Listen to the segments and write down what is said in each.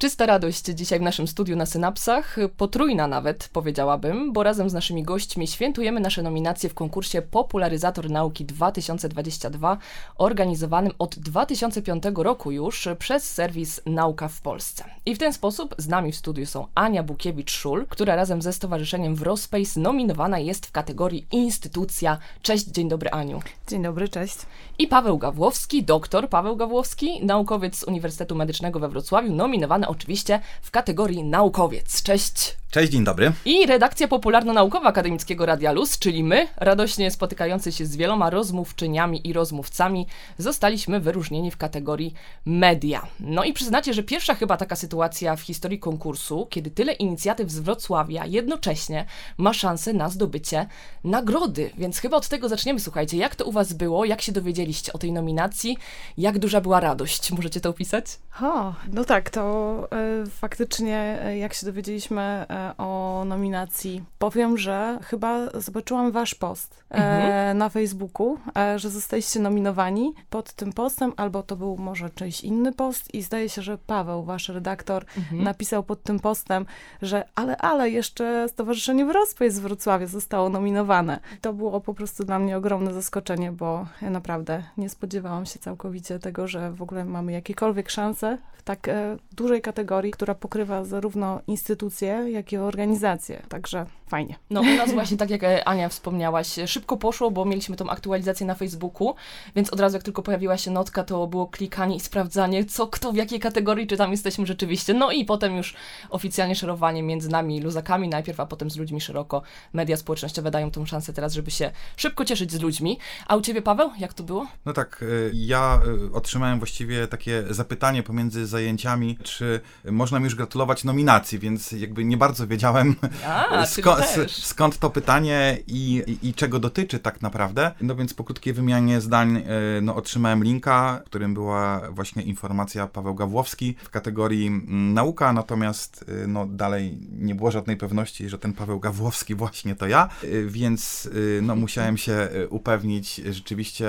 Czysta radość dzisiaj w naszym studiu na Synapsach, potrójna nawet powiedziałabym, bo razem z naszymi gośćmi świętujemy nasze nominacje w konkursie Popularyzator Nauki 2022, organizowanym od 2005 roku już przez serwis Nauka w Polsce. I w ten sposób z nami w studiu są Ania Bukiewicz-Szul, która razem ze Stowarzyszeniem Wrospace nominowana jest w kategorii Instytucja. Cześć, dzień dobry Aniu. Dzień dobry, cześć. I Paweł Gawłowski, doktor Paweł Gawłowski, naukowiec z Uniwersytetu Medycznego we Wrocławiu, nominowany oczywiście w kategorii naukowiec. Cześć! Cześć, dzień dobry. I redakcja popularno-naukowa Akademickiego Radia Luz, czyli my, radośnie spotykający się z wieloma rozmówczyniami i rozmówcami, zostaliśmy wyróżnieni w kategorii media. No i przyznacie, że pierwsza chyba taka sytuacja w historii konkursu, kiedy tyle inicjatyw z Wrocławia jednocześnie ma szansę na zdobycie nagrody. Więc chyba od tego zaczniemy. Słuchajcie, jak to u Was było? Jak się dowiedzieliście o tej nominacji? Jak duża była radość? Możecie to opisać? O, no tak, to y, faktycznie y, jak się dowiedzieliśmy y, o nominacji, powiem, że chyba zobaczyłam wasz post mhm. na Facebooku, że zostaliście nominowani pod tym postem, albo to był może czyjś inny post i zdaje się, że Paweł, wasz redaktor, mhm. napisał pod tym postem, że ale, ale, jeszcze Stowarzyszenie Wrospace z Wrocławia zostało nominowane. To było po prostu dla mnie ogromne zaskoczenie, bo ja naprawdę nie spodziewałam się całkowicie tego, że w ogóle mamy jakiekolwiek szanse w tak e, dużej kategorii, która pokrywa zarówno instytucje, jak i organizacje. Także fajnie. No u nas właśnie, tak jak e, Ania wspomniałaś, szybko poszło, bo mieliśmy tą aktualizację na Facebooku, więc od razu jak tylko pojawiła się notka, to było klikanie i sprawdzanie, co, kto, w jakiej kategorii, czy tam jesteśmy rzeczywiście. No i potem już oficjalnie szerowanie między nami luzakami najpierw, a potem z ludźmi szeroko. Media społecznościowe dają tą szansę teraz, żeby się szybko cieszyć z ludźmi. A u ciebie, Paweł, jak to było? No tak, e, ja e, otrzymałem właściwie takie zapytanie pomiędzy zajęciami, czy można mi już gratulować nominacji, więc jakby nie bardzo wiedziałem, A, sko skąd to pytanie i, i, i, czego dotyczy tak naprawdę. No więc po krótkiej wymianie zdań e, no, otrzymałem linka, w którym była właśnie informacja Paweł Gawłowski w kategorii mm, nauka, natomiast e, no, dalej nie było żadnej pewności, że ten Paweł Gawłowski właśnie to ja, e, więc no, musiałem się upewnić rzeczywiście,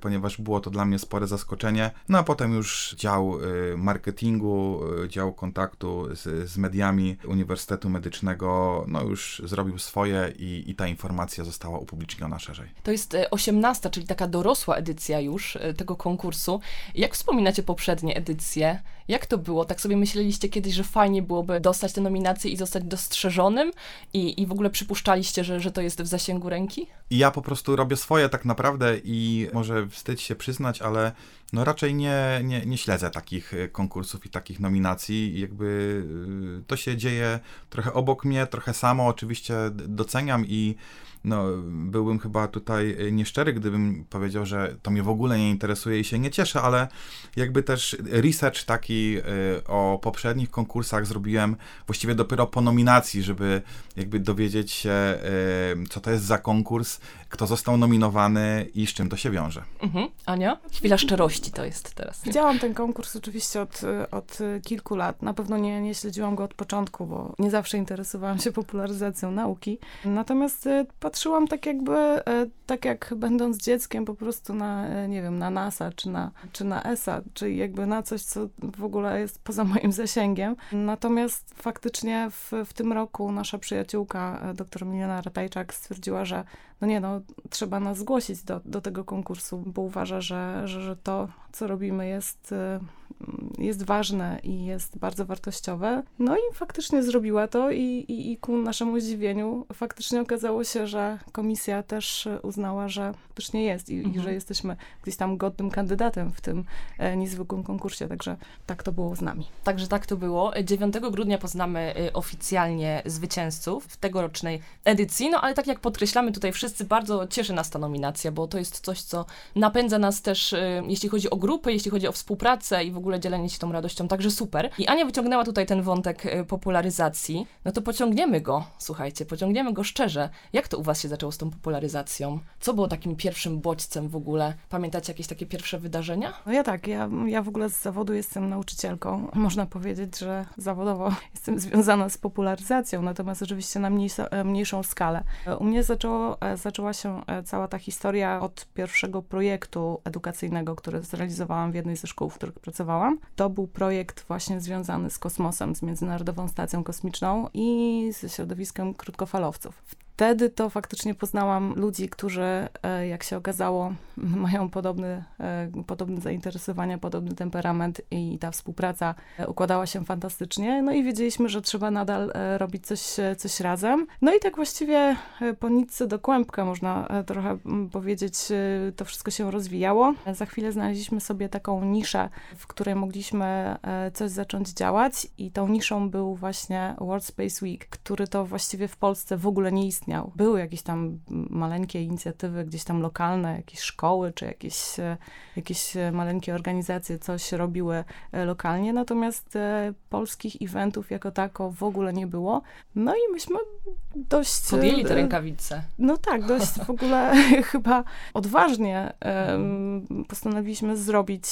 ponieważ było to dla mnie spore zaskoczenie. No a potem już dział marketingu, dział kontaktu z, z mediami Uniwersytetu Medycznego, no już zrobił swoje i, i ta informacja została upubliczniona szerzej. To jest 18, e, czyli taka dorosła edycja już e, tego konkursu. Jak wspominacie poprzednie edycje? Jak to było? Tak sobie myśleliście kiedyś, że fajnie byłoby dostać te nominacje i zostać dostrzeżonym? I, i w ogóle przypuszczaliście, że, że to jest w zasięgu ręki? ja po prostu robię swoje tak naprawdę i może wstyd się przyznać, ale no raczej nie, nie, nie śledzę takich e, konkursów i takich nominacji. Jakby y, to się dzieje trochę obok mnie, trochę samo. Oczywiście doceniam i no, byłbym chyba tutaj e, nieszczery, gdybym powiedział, że to mnie w ogóle nie interesuje i się nie cieszę, ale jakby też research taki e, o poprzednich konkursach zrobiłem właściwie dopiero po nominacji, żeby jakby dowiedzieć się, e, co to jest za konkurs, kto został nominowany i z czym to się wiąże. Mhm. Ania? Chwila szczerości to jest teraz. Widziałam ten konkurs oczywiście od, od kilku lat. Na pewno nie, nie śledziłam go od początku, bo nie zawsze interesowałam się popularyzacją nauki. Natomiast patrzyłam tak jakby, e, tak jak będąc dzieckiem po prostu na, e, nie wiem, na NASA czy na, czy na ESA, czyli jakby na coś, co w ogóle jest poza moim zasięgiem. Natomiast faktycznie w, w tym roku nasza przyjaciółka, e, dr Milena Ratajczak stwierdziła, że no nie no, trzeba nas zgłosić do, do tego konkursu, bo uważa, że, że, że to, co robimy jest jest ważne i jest bardzo wartościowe. No i faktycznie zrobiła to i, i, i ku naszemu zdziwieniu faktycznie okazało się, że komisja też uznała, że faktycznie jest i, mhm. i że jesteśmy gdzieś tam godnym kandydatem w tym e, niezwykłym konkursie, także tak to było z nami. Także tak to było. 9 grudnia poznamy y, oficjalnie zwycięzców w tegorocznej edycji, no ale tak jak podkreślamy tutaj wszyscy, bardzo cieszy nas ta nominacja, bo to jest coś, co napędza nas też, y, jeśli chodzi o grupy, jeśli chodzi o współpracę i w ogóle dzielenie się tą radością, także super. I Ania wyciągnęła tutaj ten wątek y, popularyzacji, no to pociągniemy go, słuchajcie, pociągniemy go szczerze. Jak to u Was się zaczęło z tą popularyzacją? Co było takim pierwszym bodźcem w ogóle? Pamiętacie jakieś takie pierwsze wydarzenia? No ja tak, ja, ja w ogóle z zawodu jestem nauczycielką. Można powiedzieć, że zawodowo jestem związana z popularyzacją, natomiast oczywiście na mniejsza, mniejszą skalę. U mnie zaczęło, zaczęła się cała ta historia od pierwszego projektu edukacyjnego, który zrealizowałam w jednej ze szkół, w których pracowałam. To był projekt właśnie związany z kosmosem, z Międzynarodową Stacją Kosmiczną i ze środowiskiem krótkofalowców wtedy to faktycznie poznałam ludzi, którzy, e, jak się okazało, mają podobny, e, podobne zainteresowania, podobny temperament i ta współpraca e, układała się fantastycznie. No i wiedzieliśmy, że trzeba nadal robić coś, coś razem. No i tak właściwie po nitce do kłębka, można trochę powiedzieć, to wszystko się rozwijało. Za chwilę znaleźliśmy sobie taką niszę, w której mogliśmy coś zacząć działać i tą niszą był właśnie World Space Week, który to właściwie w Polsce w ogóle nie istniał istniał. Były jakieś tam maleńkie inicjatywy, gdzieś tam lokalne, jakieś szkoły, czy jakieś, e, jakieś e, maleńkie organizacje coś robiły e, lokalnie, natomiast polskich eventów jako tako w ogóle nie było. No i myśmy dość... Podjęli te rękawice. No tak, dość w ogóle chyba odważnie postanowiliśmy zrobić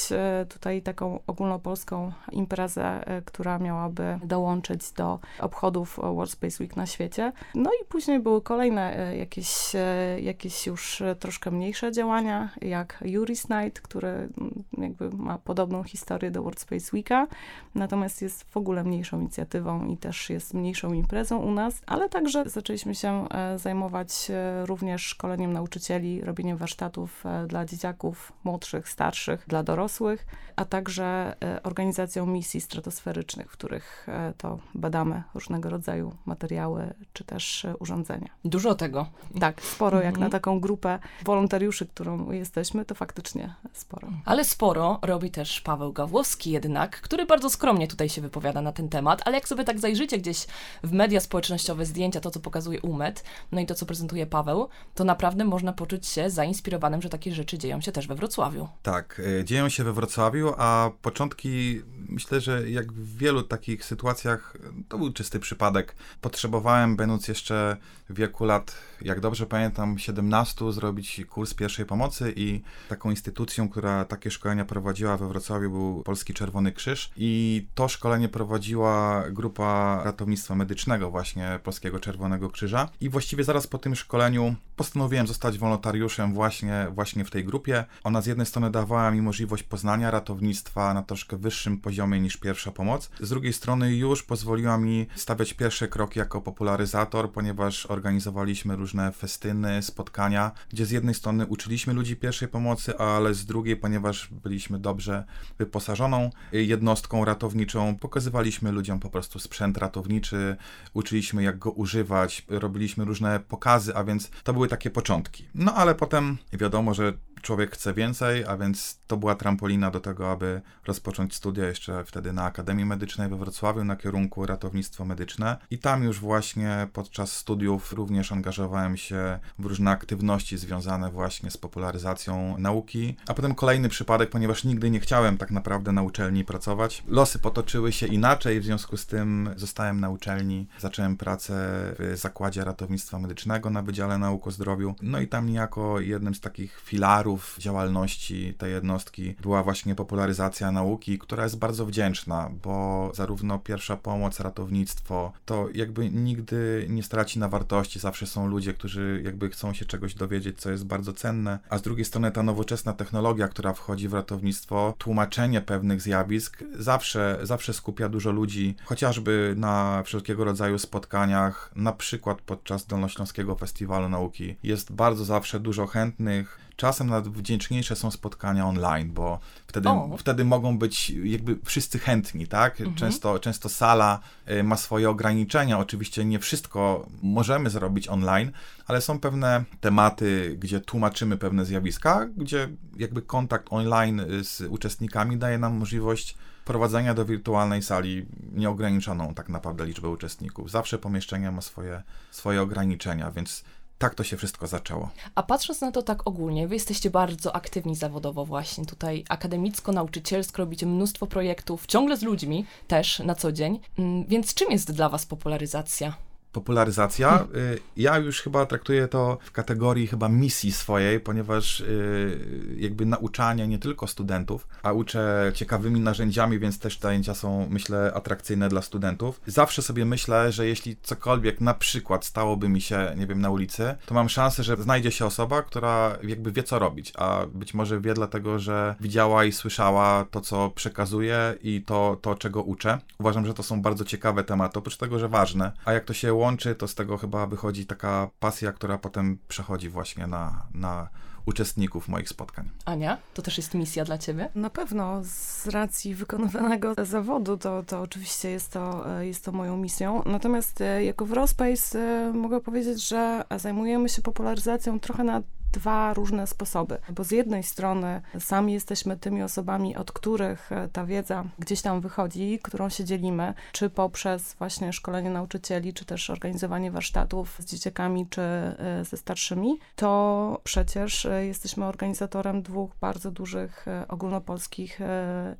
tutaj taką ogólnopolską imprezę, która miałaby dołączyć do obchodów World Space Week na świecie. No i później były kolejne e, jakieś, e, jakieś już troszkę mniejsze działania, jak Juris Night, który mm, jakby ma podobną historię do World Space Weeka, natomiast jest w ogóle mniejszą inicjatywą i też jest mniejszą imprezą u nas, ale także zaczęliśmy się e, zajmować również szkoleniem nauczycieli, robieniem warsztatów dla dzieciaków młodszych, starszych, dla dorosłych, a także organizacją misji stratosferycznych, w których to badamy różnego rodzaju materiały czy też urządzenia. Dużo tego. Tak, sporo jak na mhm. taką grupę wolontariuszy, którą jesteśmy, to faktycznie sporo. Ale sporo robi też Paweł Gawłowski jednak, który bardzo skromnie tutaj się wypowiada na ten temat, ale jak sobie tak zajrzycie gdzieś w media społecznościowe zdjęcia, to co pokazuje UMED, no i to co prezentuje Paweł, to naprawdę można poczuć się zainspirowanym, że takie rzeczy dzieją się też we Wrocławiu. Tak, y, dzieją się we Wrocławiu, a początki myślę, że jak w wielu takich sytuacjach to był czysty przypadek. Potrzebowałem, będąc jeszcze w wieku lat, jak dobrze pamiętam, 17, zrobić kurs pierwszej pomocy i taką instytucją, która takie szkolenia prowadziła we Wrocławiu był Polski Czerwony Krzyż. I to szkolenie prowadziła grupa ratownictwa medycznego właśnie Polskiego Czerwonego Krzyża. I właściwie zaraz po tym szkoleniu postanowiłem zostać wolontariuszem właśnie, właśnie w tej grupie. Ona z jednej strony dawała mi możliwość poznania ratownictwa na troszkę wyższym poziomie niż pierwsza pomoc, z drugiej strony już pozwoliła mi stawiać pierwsze kroki jako popularyzator, ponieważ organizowaliśmy różne festyny, spotkania, gdzie z jednej strony uczyliśmy ludzi pierwszej pomocy, ale z drugiej, ponieważ byliśmy dobrze wyposażoną jednostką ratowniczą, pokazywaliśmy ludziom po prostu sprzęt ratowniczy, uczyliśmy jak go używać, robiliśmy różne pokazy, a więc to były takie początki. No ale potem wiadomo, że człowiek chce więcej, a więc to była trampolina do tego, aby rozpocząć studia jeszcze wtedy na Akademii Medycznej we Wrocławiu na kierunku ratownictwo medyczne. I tam już właśnie podczas studiów również angażowałem się w różne aktywności związane właśnie z popularyzacją nauki. A potem kolejny przypadek, ponieważ nigdy nie chciałem tak naprawdę na uczelni pracować. Losy potoczyły się inaczej, w związku z tym zostałem na uczelni, zacząłem pracę w Zakładzie Ratownictwa Medycznego na Wydziale Nauk o Zdrowiu. No i tam niejako jednym z takich filarów działalności tej jednostki była właśnie popularyzacja nauki, która jest bardzo wdzięczna, bo zarówno pierwsza pomoc, ratownictwo, to jakby nigdy nie straci na wartości. Zawsze są ludzie, którzy jakby chcą się czegoś dowiedzieć, co jest bardzo cenne, a z drugiej strony ta nowoczesna technologia, która wchodzi w ratownictwo, tłumaczenie pewnych zjawisk zawsze, zawsze skupia dużo ludzi, chociażby na wszelkiego rodzaju spotkaniach, na przykład podczas Dolnośląskiego Festiwalu Nauki. Jest bardzo zawsze dużo chętnych, czasem nawet wdzięczniejsze są spotkania online, bo wtedy, wtedy mogą być jakby wszyscy chętni, tak? Mhm. Często, często sala y, ma swoje ograniczenia. Oczywiście nie wszystko możemy zrobić online, ale są pewne tematy, gdzie tłumaczymy pewne zjawiska, gdzie jakby kontakt online z uczestnikami daje nam możliwość prowadzenia do wirtualnej sali nieograniczoną tak naprawdę liczbę uczestników. Zawsze pomieszczenie ma swoje, swoje ograniczenia, więc tak to się wszystko zaczęło. A patrząc na to tak ogólnie, wy jesteście bardzo aktywni zawodowo właśnie tutaj, akademicko, nauczycielsko, robicie mnóstwo projektów, ciągle z ludźmi też na co dzień, mm, więc czym jest dla was popularyzacja? Popularyzacja. Y, Ja już chyba traktuję to w kategorii chyba misji swojej, ponieważ y, jakby nauczanie nie tylko studentów, a uczę ciekawymi narzędziami, więc też te zajęcia są, myślę, atrakcyjne dla studentów. Zawsze sobie myślę, że jeśli cokolwiek na przykład stałoby mi się, nie wiem, na ulicy, to mam szansę, że znajdzie się osoba, która jakby wie, co robić, a być może wie dlatego, że widziała i słyszała to, co przekazuję i to, to czego uczę. Uważam, że to są bardzo ciekawe tematy, oprócz tego, że ważne. A jak to się łączy, to z tego chyba wychodzi taka pasja, która potem przechodzi właśnie na, na uczestników moich spotkań. Ania, to też jest misja dla ciebie? Na pewno z racji wykonywanego zawodu to, to oczywiście jest to, e, jest to moją misją. Natomiast e, jako Wrospace e, mogę powiedzieć, że zajmujemy się popularyzacją trochę na dwa różne sposoby, bo z jednej strony sami jesteśmy tymi osobami, od których e, ta wiedza gdzieś tam wychodzi, którą się dzielimy, czy poprzez właśnie szkolenie nauczycieli, czy też organizowanie warsztatów z dzieciakami, czy e, ze starszymi, to przecież e, jesteśmy organizatorem dwóch bardzo dużych ogólnopolskich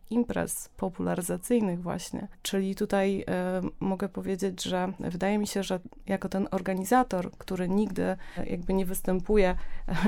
imprez popularyzacyjnych właśnie. Czyli tutaj mogę powiedzieć, że wydaje mi się, że jako ten organizator, który nigdy jakby nie występuje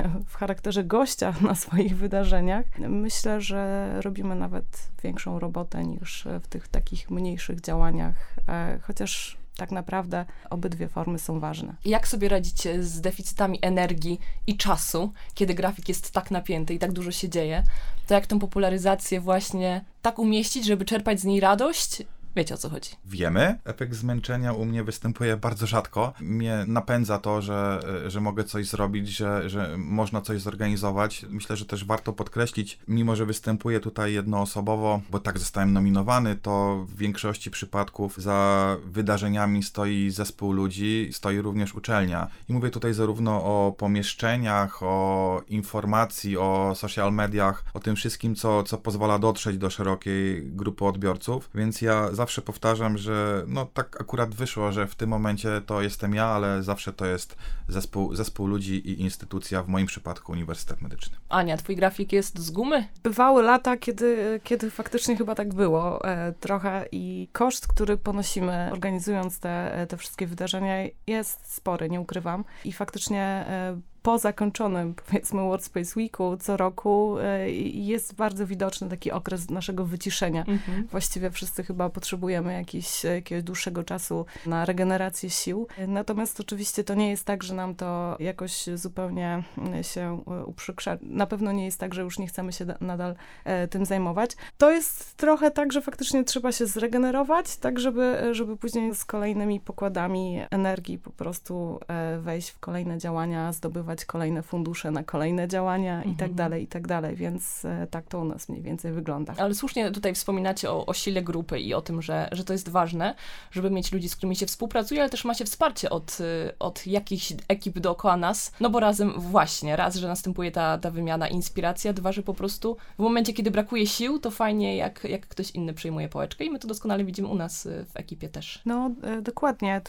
w charakterze gościa na swoich wydarzeniach, myślę, że robimy nawet większą robotę niż w tych takich mniejszych działaniach, e, chociaż tak naprawdę obydwie formy są ważne. Jak sobie radzicie z deficytami energii i czasu, kiedy grafik jest tak napięty i tak dużo się dzieje? To jak tę popularyzację właśnie tak umieścić, żeby czerpać z niej radość? Wiecie o co chodzi. Wiemy. Efekt zmęczenia u mnie występuje bardzo rzadko. Mnie napędza to, że, że mogę coś zrobić, że, że można coś zorganizować. Myślę, że też warto podkreślić, mimo że występuję tutaj jednoosobowo, bo tak zostałem nominowany, to w większości przypadków za wydarzeniami stoi zespół ludzi, stoi również uczelnia. I mówię tutaj zarówno o pomieszczeniach, o informacji, o social mediach, o tym wszystkim, co, co pozwala dotrzeć do szerokiej grupy odbiorców. Więc ja zawsze powtarzam, że no tak akurat wyszło, że w tym momencie to jestem ja, ale zawsze to jest zespół, zespół ludzi i instytucja, w moim przypadku Uniwersytet Medyczny. Ania, twój grafik jest z gumy? Bywały lata, kiedy, kiedy faktycznie chyba tak było e, trochę i koszt, który ponosimy organizując te, te wszystkie wydarzenia jest spory, nie ukrywam. I faktycznie e, po zakończonym, powiedzmy, Workspace Weeku co roku e, jest bardzo widoczny taki okres naszego wyciszenia. Mhm. Właściwie wszyscy chyba potrzebujemy jakiś, jakiegoś dłuższego czasu na regenerację sił. Natomiast oczywiście to nie jest tak, że nam to jakoś zupełnie się uprzykrza. Na pewno nie jest tak, że już nie chcemy się da- nadal e, tym zajmować. To jest trochę tak, że faktycznie trzeba się zregenerować, tak żeby, żeby później z kolejnymi pokładami energii po prostu e, wejść w kolejne działania, zdobywać kolejne fundusze na kolejne działania i tak Mhm. dalej, i tak dalej. Więc e, tak to u nas mniej więcej wygląda. Ale słusznie tutaj wspominacie o, o sile grupy i o tym, że, że to jest ważne, żeby mieć ludzi, z którymi się współpracuje, ale też macie wsparcie od, y, od jakichś ekip dookoła nas, no bo razem właśnie, raz, że następuje ta, ta wymiana, inspiracja, dwa, że po prostu w momencie, kiedy brakuje sił, to fajnie, jak, jak ktoś inny przyjmuje pałeczkę i my to doskonale widzimy u nas y, w ekipie też. No, e, dokładnie.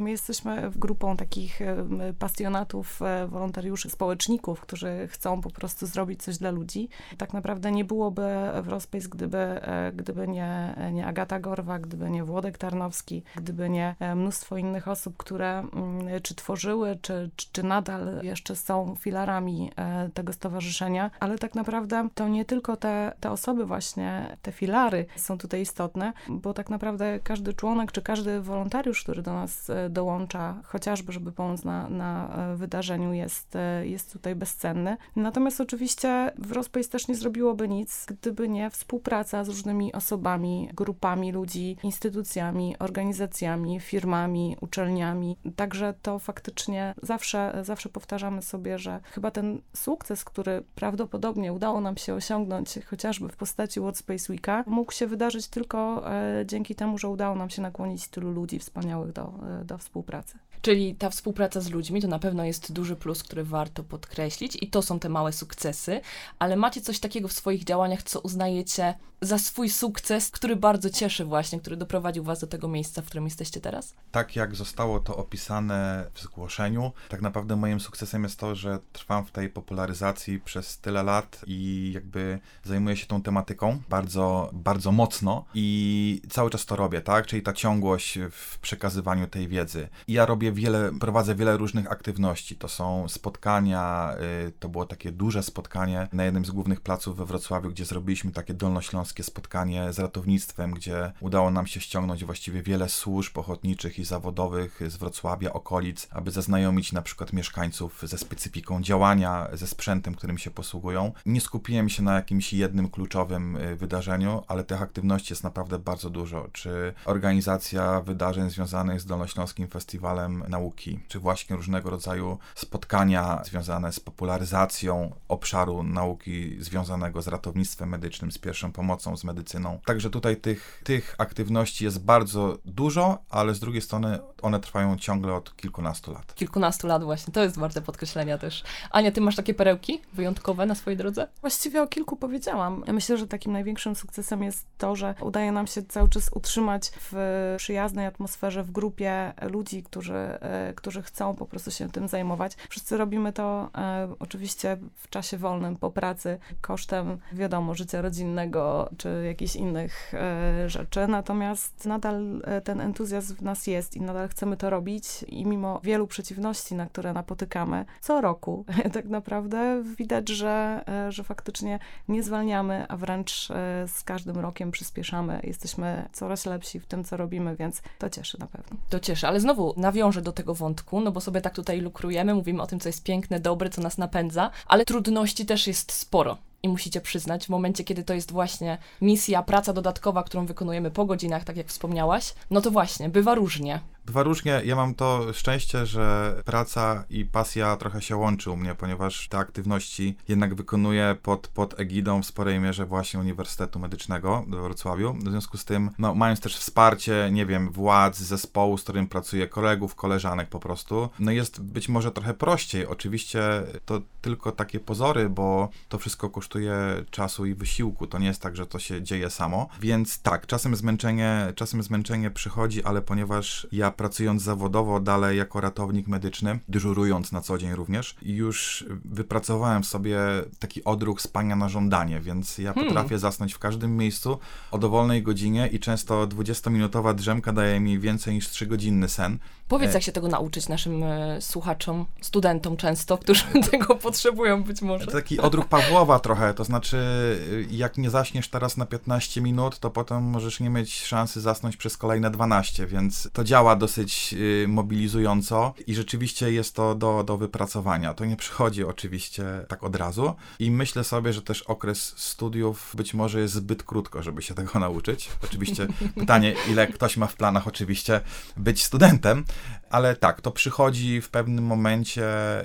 My jesteśmy grupą takich e, pasjonatów, e, wolontariuszy, społeczników, którzy chcą po prostu zrobić coś dla ludzi. Tak naprawdę nie byłoby Wrospace, gdyby, e, gdyby nie, nie Agata Gorwa, gdyby nie Włodek Tarnowski, gdyby nie e, mnóstwo innych osób, które mm, czy tworzyły, czy, czy, nadal jeszcze są filarami e, tego stowarzyszenia, ale tak naprawdę to nie tylko te, te osoby właśnie, te filary są tutaj istotne, bo tak naprawdę każdy członek, czy każdy wolontariusz, który do nas dołącza, chociażby, żeby pomóc na, na wydarzeniu, jest, e, jest tutaj bezcenny. Natomiast oczywiście Wrospace też nie zrobiłoby nic, gdyby nie współpraca z różnymi osobami, grupami ludzi, instytucjami, organizacjami, firmami, uczelniami. Także to faktycznie zawsze, zawsze powtarzamy sobie, że chyba ten sukces, który prawdopodobnie udało nam się osiągnąć chociażby w postaci Workspace Weeka, mógł się wydarzyć tylko e, dzięki temu, że udało nam się nakłonić tylu ludzi wspaniałych do, e, do współpracy. Czyli ta współpraca z ludźmi to na pewno jest duży plus, który warto podkreślić i to są te małe sukcesy, ale macie coś takiego w swoich działaniach, co uznajecie za swój sukces, który bardzo cieszy właśnie, który doprowadził was do tego miejsca, w którym jesteście teraz? Tak jak zostało to opisane w zgłoszeniu, tak naprawdę moim sukcesem jest to, że trwam w tej popularyzacji przez tyle lat i jakby zajmuję się tą tematyką bardzo, bardzo mocno i cały czas to robię, tak? Czyli ta ciągłość w przekazywaniu tej wiedzy. I ja robię wiele, prowadzę wiele różnych aktywności. To są spotkania, y, to było takie duże spotkanie na jednym z głównych placów we Wrocławiu, gdzie zrobiliśmy takie dolnośląskie spotkanie z ratownictwem, gdzie udało nam się ściągnąć właściwie wiele służb ochotniczych i zawodowych z Wrocławia, okolic, aby zaznajomić na przykład mieszkańców ze specyfiką działania, ze sprzętem, którym się posługują. Nie skupiłem się na jakimś jednym kluczowym y, wydarzeniu, ale tych aktywności jest naprawdę bardzo dużo. Czy organizacja wydarzeń związanych z Dolnośląskim Festiwalem Nauki, czy właśnie różnego rodzaju spotkania związane z popularyzacją obszaru nauki związanego z ratownictwem medycznym, z pierwszą pomocą, z medycyną. Także tutaj tych, tych aktywności jest bardzo dużo, ale z drugiej strony one trwają ciągle od kilkunastu lat. Kilkunastu lat właśnie, to jest warte podkreślenia też. Ania, ty masz takie perełki wyjątkowe na swojej drodze? Właściwie o kilku powiedziałam. Ja myślę, że takim największym sukcesem jest to, że udaje nam się cały czas utrzymać w przyjaznej atmosferze, w grupie ludzi, którzy, którzy chcą po prostu się tym zajmować. Wszyscy robimy to e, oczywiście w czasie wolnym, po pracy, kosztem, wiadomo, życia rodzinnego czy jakichś innych e, rzeczy. Natomiast nadal e, ten entuzjazm w nas jest i nadal chcemy to robić i mimo wielu przeciwności, na które napotykamy co roku, tak naprawdę widać, że, e, że faktycznie nie zwalniamy, a wręcz e, z każdym rokiem przyspieszamy. Jesteśmy coraz lepsi w tym, co robimy, więc to cieszy na pewno. To cieszy, ale znowu nawiążę do tego wątku, no bo sobie tak tutaj lukrujemy, mówimy o tym, co jest piękne, dobre, co nas napędza, ale trudności też jest sporo. I musicie przyznać, w momencie, kiedy to jest właśnie misja, praca dodatkowa, którą wykonujemy po godzinach, tak jak wspomniałaś, no to właśnie, bywa różnie. Dwa różnie, ja mam to szczęście, że praca i pasja trochę się łączy u mnie, ponieważ te aktywności jednak wykonuję pod, pod egidą w sporej mierze właśnie Uniwersytetu Medycznego we Wrocławiu. W związku z tym, no, mając też wsparcie, nie wiem, władz, zespołu, z którym pracuję, kolegów, koleżanek po prostu, no jest być może trochę prościej. Oczywiście to tylko takie pozory, bo to wszystko kosztuje czasu i wysiłku. To nie jest tak, że to się dzieje samo. Więc tak, czasem zmęczenie, czasem zmęczenie przychodzi, ale ponieważ ja pracując zawodowo dalej jako ratownik medyczny, dyżurując na co dzień również, już wypracowałem sobie taki odruch spania na żądanie, więc ja Hmm. potrafię zasnąć w każdym miejscu o dowolnej godzinie i często 20-minutowa drzemka daje mi więcej niż 3-godzinny sen. Powiedz, E. jak się tego nauczyć naszym e, słuchaczom, studentom często, którzy tego potrzebują być może. To taki odruch Pawłowa trochę, to znaczy y, jak nie zaśniesz teraz na 15 minut, to potem możesz nie mieć szansy zasnąć przez kolejne 12, więc to działa dosyć mobilizująco i rzeczywiście jest to do, do wypracowania. To nie przychodzi oczywiście tak od razu i myślę sobie, że też okres studiów być może jest zbyt krótko, żeby się tego nauczyć. Oczywiście pytanie, ile ktoś ma w planach oczywiście być studentem, ale tak, to przychodzi w pewnym momencie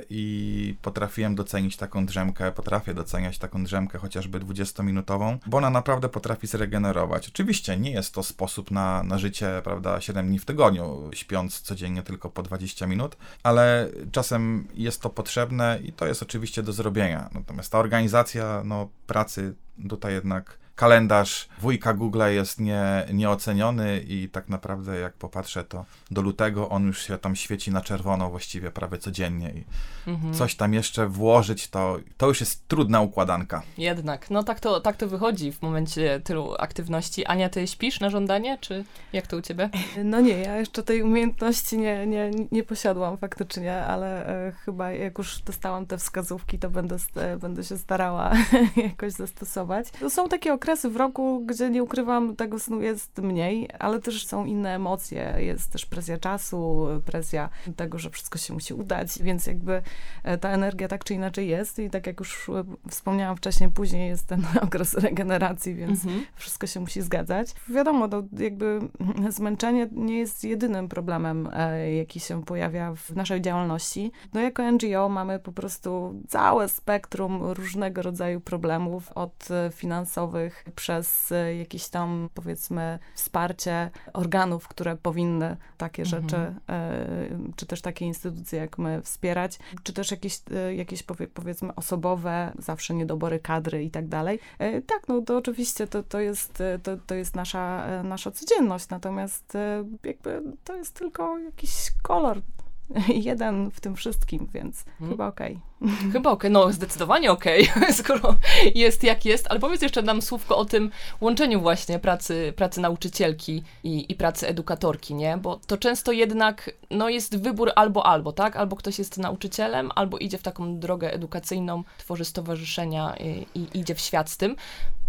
i potrafiłem docenić taką drzemkę, potrafię doceniać taką drzemkę chociażby 20-minutową, bo ona naprawdę potrafi zregenerować. Oczywiście nie jest to sposób na, na życie, prawda, 7 dni w tygodniu, śpiąc codziennie tylko po 20 minut, ale czasem jest to potrzebne i to jest oczywiście do zrobienia. Natomiast ta organizacja no, pracy tutaj jednak kalendarz wujka Google jest nie, nieoceniony i tak naprawdę jak popatrzę, to do lutego on już się tam świeci na czerwono właściwie prawie codziennie i Mhm. coś tam jeszcze włożyć, to, to już jest trudna układanka. Jednak, no tak to, tak to wychodzi w momencie tylu aktywności. Ania, ty śpisz na żądanie, czy jak to u ciebie? No nie, ja jeszcze tej umiejętności nie, nie, nie posiadłam faktycznie, ale e, chyba jak już dostałam te wskazówki, to będę, e, będę się starała jakoś zastosować. To są takie okresy w roku, gdzie nie ukrywam, tego snu jest mniej, ale też są inne emocje. Jest też presja czasu, presja tego, że wszystko się musi udać, więc jakby e, ta energia tak czy inaczej jest i tak jak już e, wspomniałam wcześniej, później jest ten okres regeneracji, więc Mhm. wszystko się musi zgadzać. Wiadomo, to jakby zmęczenie nie jest jedynym problemem, e, jaki się pojawia w naszej działalności. No jako NGO mamy po prostu całe spektrum różnego rodzaju problemów, od finansowych przez e, jakieś tam powiedzmy wsparcie organów, które powinny takie Mhm. rzeczy, czy też takie instytucje jak my wspierać, czy też jakieś, e, jakieś powie, powiedzmy osobowe, zawsze niedobory kadry i tak dalej. E, Tak, no to oczywiście to, to, jest, to, to jest nasza, nasza codzienność, natomiast jakby to jest tylko jakiś kolor jeden w tym wszystkim, więc Mhm. chyba okej. Chyba okej, no zdecydowanie okej, skoro jest jak jest, ale powiedz jeszcze nam słówko o tym łączeniu właśnie pracy, pracy nauczycielki i, i pracy edukatorki, nie? Bo to często jednak no, jest wybór albo albo, tak? Albo ktoś jest nauczycielem, albo idzie w taką drogę edukacyjną, tworzy stowarzyszenia i, i idzie w świat z tym.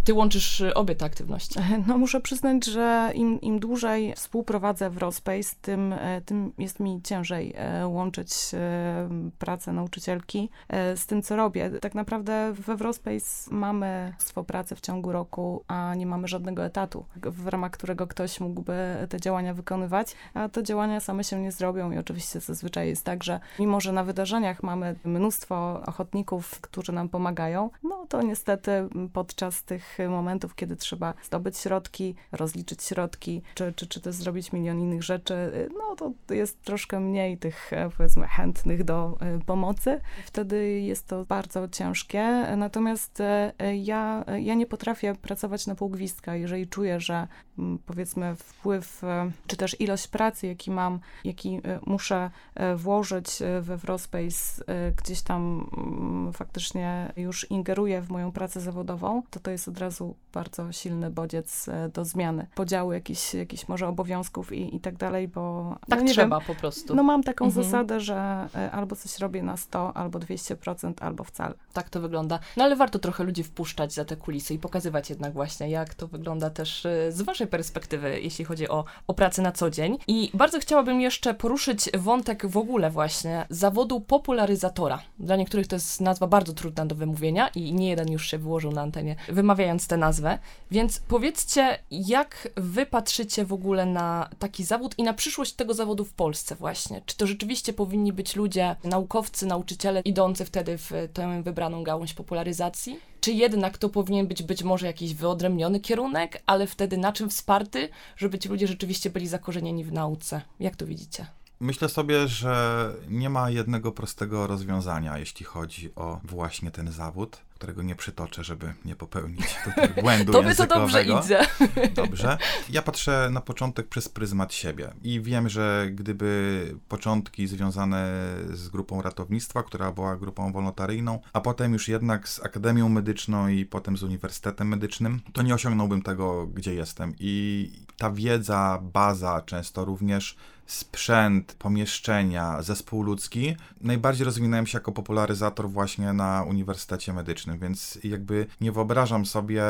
Ty łączysz y, obie te aktywności. No muszę przyznać, że im, im dłużej współprowadzę w Rospace, tym, e, tym jest mi ciężej e, łączyć e, pracę nauczycielki e, z tym, co robię. Tak naprawdę we Rospace mamy mnóstwo pracy w ciągu roku, a nie mamy żadnego etatu, w ramach którego ktoś mógłby te działania wykonywać, a te działania same się nie zrobią i oczywiście zazwyczaj jest tak, że mimo, że na wydarzeniach mamy mnóstwo ochotników, którzy nam pomagają, no to niestety podczas tych momentów, kiedy trzeba zdobyć środki, rozliczyć środki, czy, czy, czy też zrobić milion innych rzeczy, no to jest troszkę mniej tych e, powiedzmy chętnych do e, pomocy. Wtedy jest to bardzo ciężkie, natomiast e, ja, ja nie potrafię pracować na pół gwizdka, jeżeli czuję, że powiedzmy wpływ, e, czy też ilość pracy, jaki mam, jaki e, muszę e, włożyć we Wrospace, gdzieś tam faktycznie już ingeruje w moją pracę zawodową, to to jest od razu bardzo silny bodziec do zmiany. Podziału jakichś, jakichś może obowiązków i, i tak dalej, bo Tak no nie trzeba Wiem, po prostu. no mam taką Mhm. zasadę, że albo coś robię na 100, albo 200%, albo wcale. Tak to wygląda. No ale warto trochę ludzi wpuszczać za te kulisy i pokazywać jednak właśnie, jak to wygląda też z waszej perspektywy, jeśli chodzi o, o pracę na co dzień. I bardzo chciałabym jeszcze poruszyć wątek w ogóle właśnie zawodu popularyzatora. Dla niektórych to jest nazwa bardzo trudna do wymówienia i nie jeden już się wyłożył na antenie, wymawiając tę nazwę. Więc powiedzcie, jak wy patrzycie w ogóle na taki zawód i na przyszłość tego zawodu w Polsce właśnie? Czy to rzeczywiście powinni być ludzie, naukowcy, nauczyciele idący wtedy w tę wybraną gałąź popularyzacji? Czy jednak to powinien być być może jakiś wyodrębniony kierunek, ale wtedy na czym wsparty, żeby ci ludzie rzeczywiście byli zakorzenieni w nauce? Jak to widzicie? Myślę sobie, że nie ma jednego prostego rozwiązania, jeśli chodzi o właśnie ten zawód, którego nie przytoczę, żeby nie popełnić błędu To by to dobrze językowego. idzie. Dobrze. Ja patrzę na początek przez pryzmat siebie i wiem, że gdyby początki związane z grupą ratownictwa, która była grupą wolontaryjną, a potem już jednak z Akademią Medyczną i potem z Uniwersytetem Medycznym, to nie osiągnąłbym tego, gdzie jestem. I ta wiedza, baza, często również sprzęt, pomieszczenia, zespół ludzki, najbardziej rozwinąłem się jako popularyzator właśnie na Uniwersytecie Medycznym, więc jakby nie wyobrażam sobie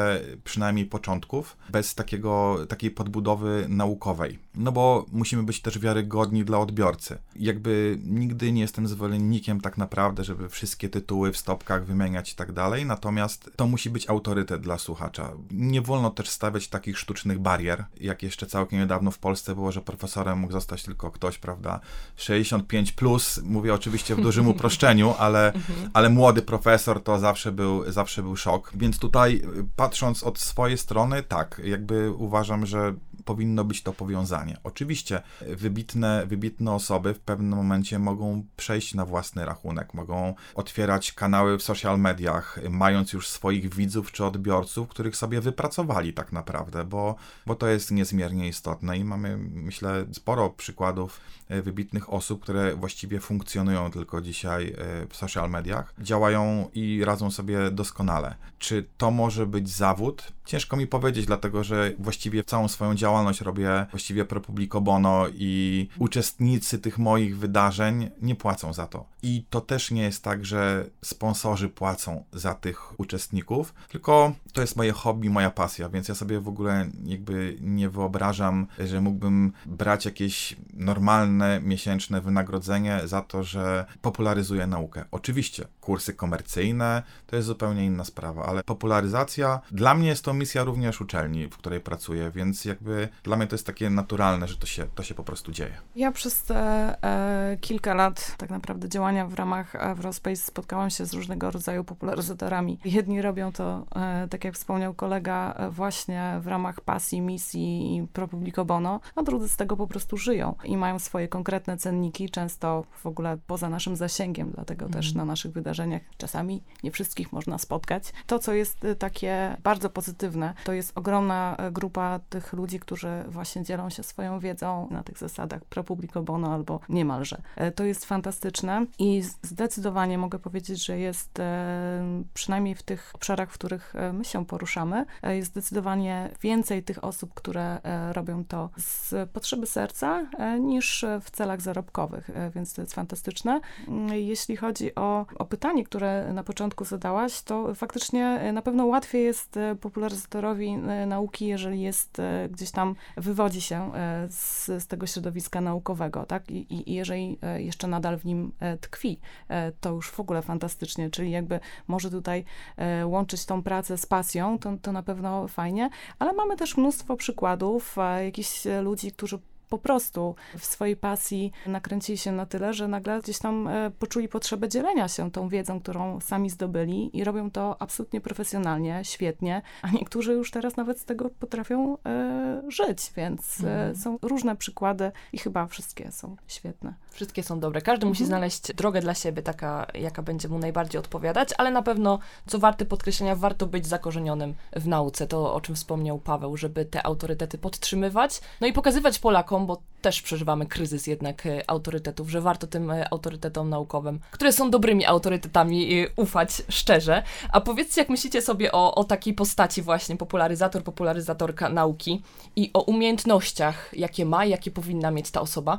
przynajmniej początków bez takiego, takiej podbudowy naukowej. No bo musimy być też wiarygodni dla odbiorcy. Jakby nigdy nie jestem zwolennikiem tak naprawdę, żeby wszystkie tytuły w stopkach wymieniać i tak dalej, natomiast to musi być autorytet dla słuchacza. Nie wolno też stawiać takich sztucznych barier, jak jeszcze całkiem niedawno w Polsce było, że profesorem mógł zostać tylko ktoś, prawda, 65 plus, mówię oczywiście w dużym uproszczeniu, ale, ale młody profesor to zawsze był, zawsze był szok. Więc tutaj y, patrząc od swojej strony, tak, jakby uważam, że powinno być to powiązanie. Oczywiście y, wybitne, wybitne osoby w pewnym momencie mogą przejść na własny rachunek, mogą otwierać kanały w social mediach, y, mając już swoich widzów czy odbiorców, których sobie wypracowali tak naprawdę, bo, bo to jest niezmiernie istotne i mamy, myślę, sporo przykładów e, wybitnych osób, które właściwie funkcjonują tylko dzisiaj e, w social mediach, działają i radzą sobie doskonale. Czy to może być zawód? Ciężko mi powiedzieć, dlatego że właściwie całą swoją działalność robię właściwie pro publico bono i uczestnicy tych moich wydarzeń nie płacą za to. I to też nie jest tak, że sponsorzy płacą za tych uczestników, tylko to jest moje hobby, moja pasja, więc ja sobie w ogóle jakby nie wyobrażam, że mógłbym brać jakieś normalne miesięczne wynagrodzenie za to, że popularyzuję naukę. Oczywiście, kursy komercyjne to jest zupełnie inna sprawa, ale popularyzacja dla mnie jest to misja również uczelni, w której pracuję, więc jakby dla mnie to jest takie naturalne, że to się, to się po prostu dzieje. Ja przez te e, kilka lat tak naprawdę działania działania w ramach Eurospace spotkałam się z różnego rodzaju popularyzatorami. Jedni robią to, e, tak jak wspomniał kolega, e, właśnie w ramach pasji, misji i pro publico bono, a drudzy z tego po prostu żyją i mają swoje konkretne cenniki, często w ogóle poza naszym zasięgiem, dlatego mm. też na naszych wydarzeniach czasami nie wszystkich można spotkać. To, co jest e, takie bardzo pozytywne, to jest ogromna grupa tych ludzi, którzy właśnie dzielą się swoją wiedzą na tych zasadach pro publico bono albo niemalże. To jest fantastyczne i zdecydowanie mogę powiedzieć, że jest e, przynajmniej w tych obszarach, w których e, my się poruszamy, e, jest zdecydowanie więcej tych osób, które robią to z potrzeby serca niż w celach zarobkowych, więc to jest fantastyczne. Mm, jeśli chodzi o, o pytanie, które na początku zadałaś, to faktycznie na pewno łatwiej jest popularyzatorowi nauki, jeżeli jest gdzieś tam, wywodzi się z, z tego środowiska naukowego, tak? I, I jeżeli jeszcze nadal w nim tkwi, to już w ogóle fantastycznie, czyli jakby może tutaj e, łączyć tą pracę z pasją, to, to na pewno fajnie, ale mamy też mnóstwo przykładów jakichś ludzi, którzy po prostu w swojej pasji nakręcili się na tyle, że nagle gdzieś tam e, poczuli potrzebę dzielenia się tą wiedzą, którą sami zdobyli i robią to absolutnie profesjonalnie, świetnie, a niektórzy już teraz nawet z tego potrafią e, żyć, więc e, mhm. są różne przykłady i chyba wszystkie są świetne. Wszystkie są dobre. Każdy musi mhm. znaleźć drogę dla siebie, taka, jaka będzie mu najbardziej odpowiadać, ale na pewno, co warte podkreślenia, warto być zakorzenionym w nauce. To, o czym wspomniał Paweł, żeby te autorytety podtrzymywać, no i pokazywać Polakom, bo też przeżywamy kryzys jednak e, autorytetów, że warto tym e, autorytetom naukowym, które są dobrymi autorytetami, e, ufać szczerze. A powiedzcie, jak myślicie sobie o, o takiej postaci właśnie, popularyzator, popularyzatorka nauki i o umiejętnościach, jakie ma, jakie powinna mieć ta osoba,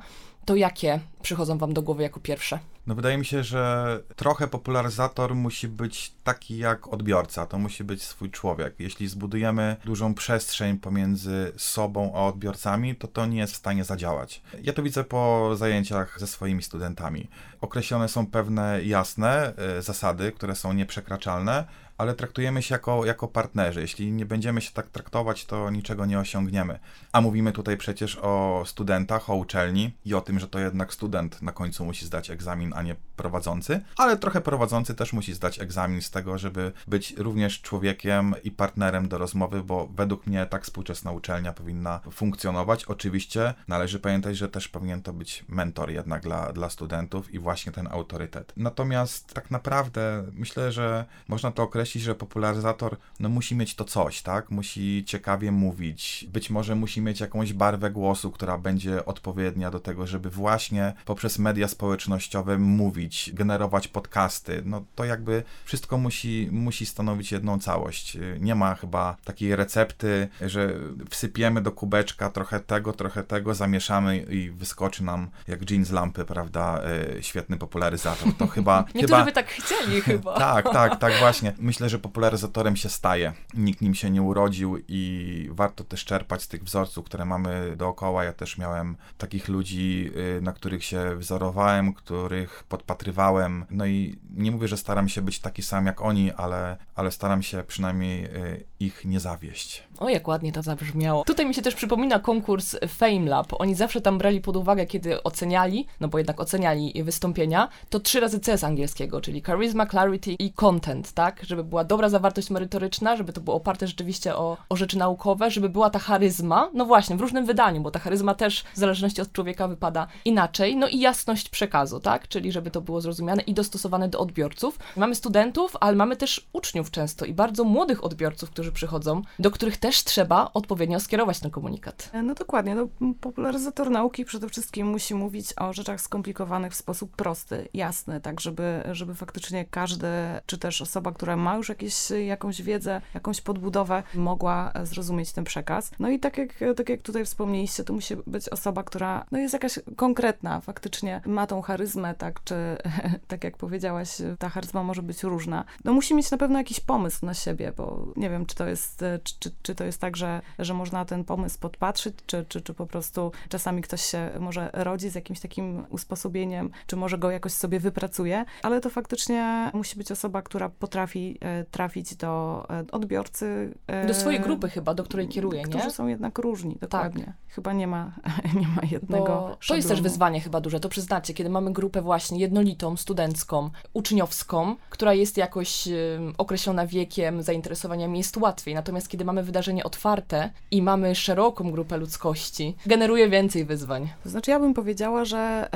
to jakie przychodzą Wam do głowy jako pierwsze? No wydaje mi się, że trochę popularyzator musi być taki jak odbiorca, to musi być swój człowiek. Jeśli zbudujemy dużą przestrzeń pomiędzy sobą a odbiorcami, to to nie jest w stanie zadziałać. Ja to widzę po zajęciach ze swoimi studentami. Określone są pewne jasne y, zasady, które są nieprzekraczalne, ale traktujemy się jako, jako partnerzy. Jeśli nie będziemy się tak traktować, to niczego nie osiągniemy. A mówimy tutaj przecież o studentach, o uczelni i o tym, że to jednak student na końcu musi zdać egzamin, a nie prowadzący, ale trochę prowadzący też musi zdać egzamin z tego, żeby być również człowiekiem i partnerem do rozmowy, bo według mnie tak współczesna uczelnia powinna funkcjonować. Oczywiście należy pamiętać, że też powinien to być mentor jednak dla, dla studentów i właśnie ten autorytet. Natomiast tak naprawdę myślę, że można to określić że popularyzator no, musi mieć to coś, tak? Musi ciekawie mówić, być może musi mieć jakąś barwę głosu, która będzie odpowiednia do tego, żeby właśnie poprzez media społecznościowe mówić, generować podcasty. No to jakby wszystko musi, musi stanowić jedną całość. Nie ma chyba takiej recepty, że wsypiemy do kubeczka trochę tego, trochę tego, zamieszamy i wyskoczy nam jak jeans z lampy, prawda, e, świetny popularyzator. To chyba... Niektórzy chyba... by tak chcieli chyba. tak, tak, tak właśnie. Myślę, myślę, że popularyzatorem się staje. Nikt nim się nie urodził i warto też czerpać z tych wzorców, które mamy dookoła. Ja też miałem takich ludzi, y, na których się wzorowałem, których podpatrywałem. No i nie mówię, że staram się być taki sam jak oni, ale, ale staram się przynajmniej y, ich nie zawieść. O, jak ładnie to zabrzmiało. Tutaj mi się też przypomina konkurs Fame Lab. Oni zawsze tam brali pod uwagę, kiedy oceniali, no bo jednak oceniali wystąpienia, to trzy razy C z angielskiego, czyli charisma, clarity i content, tak? Żeby była dobra zawartość merytoryczna, żeby to było oparte rzeczywiście o, o rzeczy naukowe, żeby była ta charyzma, no właśnie, w różnym wydaniu, bo ta charyzma też w zależności od człowieka wypada inaczej, no i jasność przekazu, tak? Czyli żeby to było zrozumiane i dostosowane do odbiorców. Mamy studentów, ale mamy też uczniów często i bardzo młodych odbiorców, którzy przychodzą, do których też trzeba odpowiednio skierować ten komunikat. No dokładnie, no, popularyzator nauki przede wszystkim musi mówić o rzeczach skomplikowanych w sposób prosty, jasny, tak żeby, żeby faktycznie każdy, czy też osoba, która ma już jakieś, jakąś wiedzę, jakąś podbudowę, mogła zrozumieć ten przekaz. No i tak jak, tak jak tutaj wspomnieliście, to musi być osoba, która no jest jakaś konkretna, faktycznie ma tą charyzmę, tak, czy tak jak powiedziałaś, ta charyzma może być różna. No musi mieć na pewno jakiś pomysł na siebie, bo nie wiem, czy to jest, czy, czy, czy to jest tak, że, że można ten pomysł podpatrzyć, czy, czy, czy po prostu czasami ktoś się może rodzi z jakimś takim usposobieniem, czy może go jakoś sobie wypracuje, ale to faktycznie musi być osoba, która potrafi e, trafić do e, odbiorcy. e, Do swojej grupy chyba, do której kieruje, Którzy nie? są jednak różni, dokładnie. Chyba nie ma, nie ma jednego Bo to jest też wyzwanie chyba duże, to przyznacie, kiedy mamy grupę właśnie jednolitą, studencką, uczniowską, która jest jakoś określona wiekiem, zainteresowaniami, jest łatwiej. Natomiast kiedy mamy wydarzenie otwarte i mamy szeroką grupę ludzkości, generuje więcej wyzwań. To znaczy, ja bym powiedziała, że e,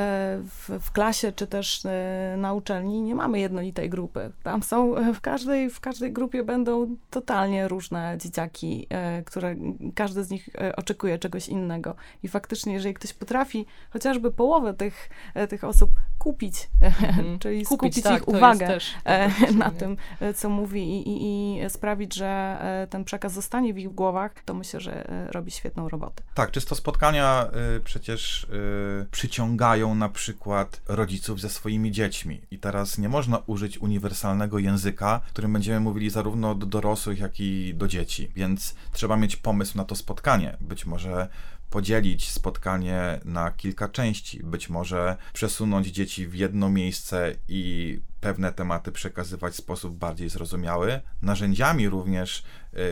w, w klasie czy też e, na uczelni nie mamy jednolitej grupy. Tam są, e, w każdej, w każdej grupie będą totalnie różne dzieciaki, e, które każdy z nich e, oczekuje czegoś innego. I faktycznie, jeżeli ktoś potrafi chociażby połowę tych, e, tych osób kupić, Mhm. czyli Kupić, skupić tak, ich uwagę też na tym, co mówi i, i, i sprawić, że ten przekaz zostanie w ich głowach, to myślę, że robi świetną robotę. Tak, czysto spotkania y, przecież y, przyciągają na przykład rodziców ze swoimi dziećmi. I teraz nie można użyć uniwersalnego języka, którym będziemy mówili zarówno do dorosłych, jak i do dzieci. Więc trzeba mieć pomysł na to spotkanie. Być może podzielić spotkanie na kilka części, być może przesunąć dzieci w jedno miejsce i pewne tematy przekazywać w sposób bardziej zrozumiały, narzędziami również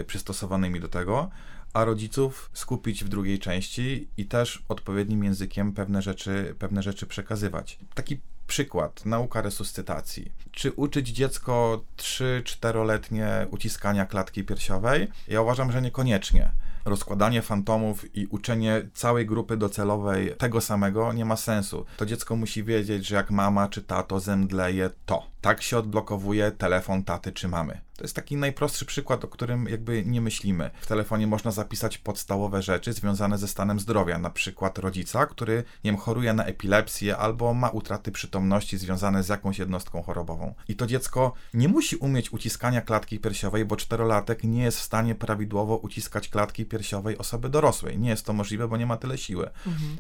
y, przystosowanymi do tego, a rodziców skupić w drugiej części i też odpowiednim językiem pewne rzeczy, pewne rzeczy przekazywać. Taki przykład, nauka resuscytacji. Czy uczyć dziecko 3-4-letnie uciskania klatki piersiowej? Ja uważam, że niekoniecznie. Rozkładanie fantomów i uczenie całej grupy docelowej tego samego nie ma sensu. To dziecko musi wiedzieć, że jak mama czy tato zemdleje, to. Tak się odblokowuje telefon taty czy mamy. To jest taki najprostszy przykład, o którym jakby nie myślimy. W telefonie można zapisać podstawowe rzeczy związane ze stanem zdrowia, na przykład rodzica, który, nie wiem, choruje na epilepsję albo ma utraty przytomności związane z jakąś jednostką chorobową. I to dziecko nie musi umieć uciskania klatki piersiowej, bo czterolatek nie jest w stanie prawidłowo uciskać klatki piersiowej osoby dorosłej. Nie jest to możliwe, bo nie ma tyle siły.